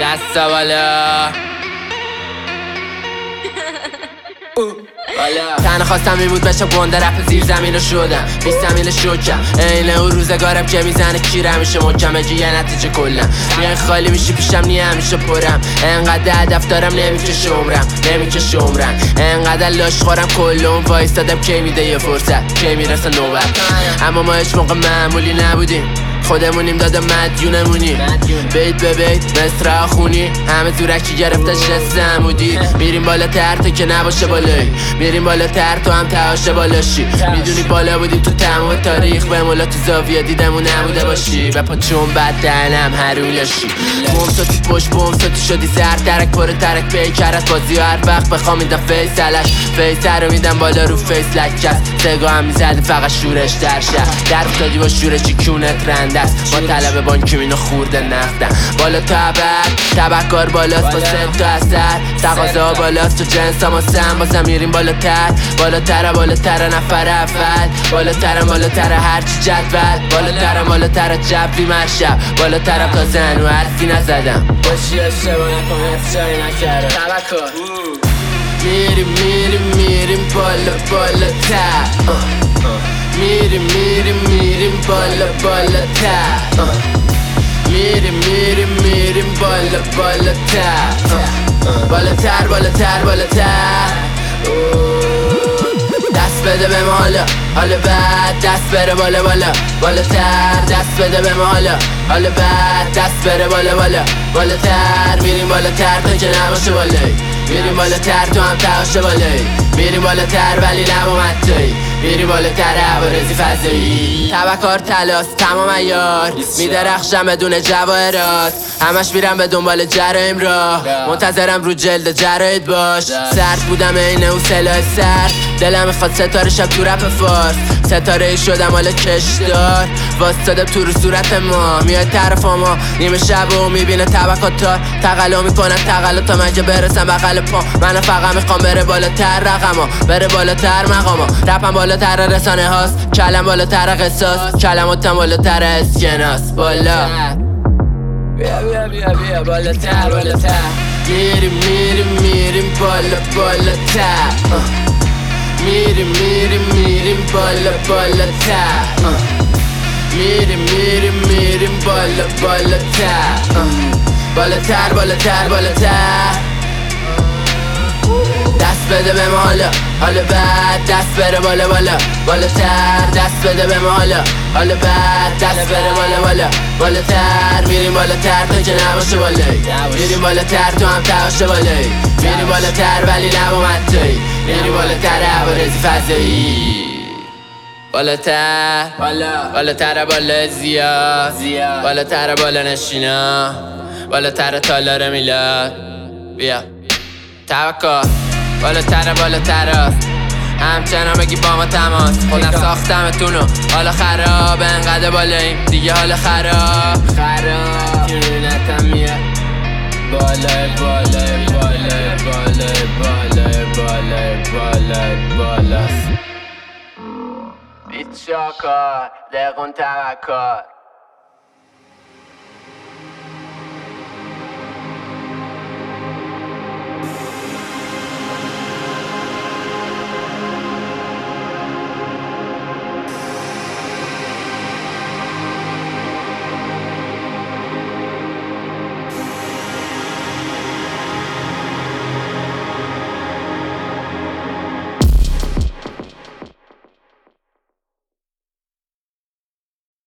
دستا بالا تنها خواستم این بود بشه گنده رپ زیر زمین رو شدم. بی زمین شکم این اون روزگارم که می‌زنه کیر همیشه مکم اگه یه نتیجه کلم میای خالی میشی پیشم نیه همیشه پرم. انقدر هدف دارم نمی‌کشه عمرم. نمی‌کشه عمرم. انقدر لاش خورم کلون وایستادم کی میده یه فرصت. کی می‌رسه نوبت. اما ما هیچ موقع معمولی نبودیم. خودمونیم داده مدیونمونی بیت به بیت مصر خونی. همه زورکی گرفته شست عمودی میریم بالا تر که نباشه بالایی. میریم بالا تر تو هم تهاشه بالاشی. می‌دونی بالا بودیم تو تمام تاریخ. به مولا تو زاویه دیدمون نبوده باشی. و پا چون بد دهنم هرولاشی بوم تو پشت بوم تو شدی سر. ترک پر ترک پی کرد بازی هر وقت بخوام میدم فیسلش فیس رو میدم بالا رو فیس لکس سگا هم می‌زدی فقط شورش در شهر. در افتادی با شورشی کونت رنده. است. ما طلب بانکی مینو خورده نفتم بالا تبر تبکار بالاست با سن تو اثر. تقاضا بالاست تو جنس ما سم بازم میریم بالاتر. بالاتر بالاتر نفر اول. بالاتر بالاتر هرچی جدول. بالاتر بالاتر جبری مرشب بالاتر تا زن و حرفی نزدم. باشی اشتباه نکن افشایی نکردم. تبکار میریم میریم میریم بالا بالاتر. میریم میریم میریم. بالا بالاتر میریم میریم میریم بالا بالاتر بالاتر بالاتر بالاتر دست بده به حالا حالا بعد دست بره بالا بالا بالاتر دست بده به حالا حالا بعد دست بره بالا بالا بالاتر میریم بالاتر تا که نباشه بالایی میریم بالاتر تو هم تهاشه بالایی میریم بالاتر ولی نبا توی میریم بالاتر عوارزی فضایی. تبکار تلاس تمام ایار میدرخشم بدون جواهرات. همش میرم به دنبال جرایم را. منتظرم رو جلد جراید باش. سرد بودم این اون سلاح سرد. دلم می‌خواد ستاره شب تو رپ فارس. ستاره ای شدم حالا کشدار واستاده تو رو صورت ما. میاد طرف ما. نیمه شب و می‌بینه طبقات تا تقلا می‌کنن تقلا تا من که برسم بغل پا. من فقط می‌خوام بره بالاتر. رقما بره بالاتر مقاما رپم بالاتر رسانه هاست. کلم بالاتر قصاص. کلماتم بالاتر اسکناس. بالا. بیا بیا بیا بیا. بالاتر بالاتر. میریم میریم میریم بالا بالاتر. میریم میریم میریم بالا بالاتر. میریم میریم میریم بالا بالاتر. بالاتر بالاتر بالاتر. دست بده به ما حالا. حالا بعد دست بره بالا بالا. بالاتر دست بده به ما حالا. حالا بعد دست بره بالا بالا. بالاتر میریم بالاتر تا که نباشه بالایی میریم بالاتر تو هم تهاشه بالایی میریم بالاتر ولی نبا توی میریم بالاتر عوارزی فضایی. بالاتر. بالاتر بالا زیا. بالاتر بالا نشینا. بالاتر تالار میلاد. بیا. توکل بالاتر بالاتر. است همچنان بگی با ما تماس. خودم ساختمتونو. حالا خراب انقدر بالاییم. دیگه حال خراب. خراب. کیونتم میاد. بالای بالای بالای بالای بالای بالای بالای بالاست بیت شاکار دقون توکر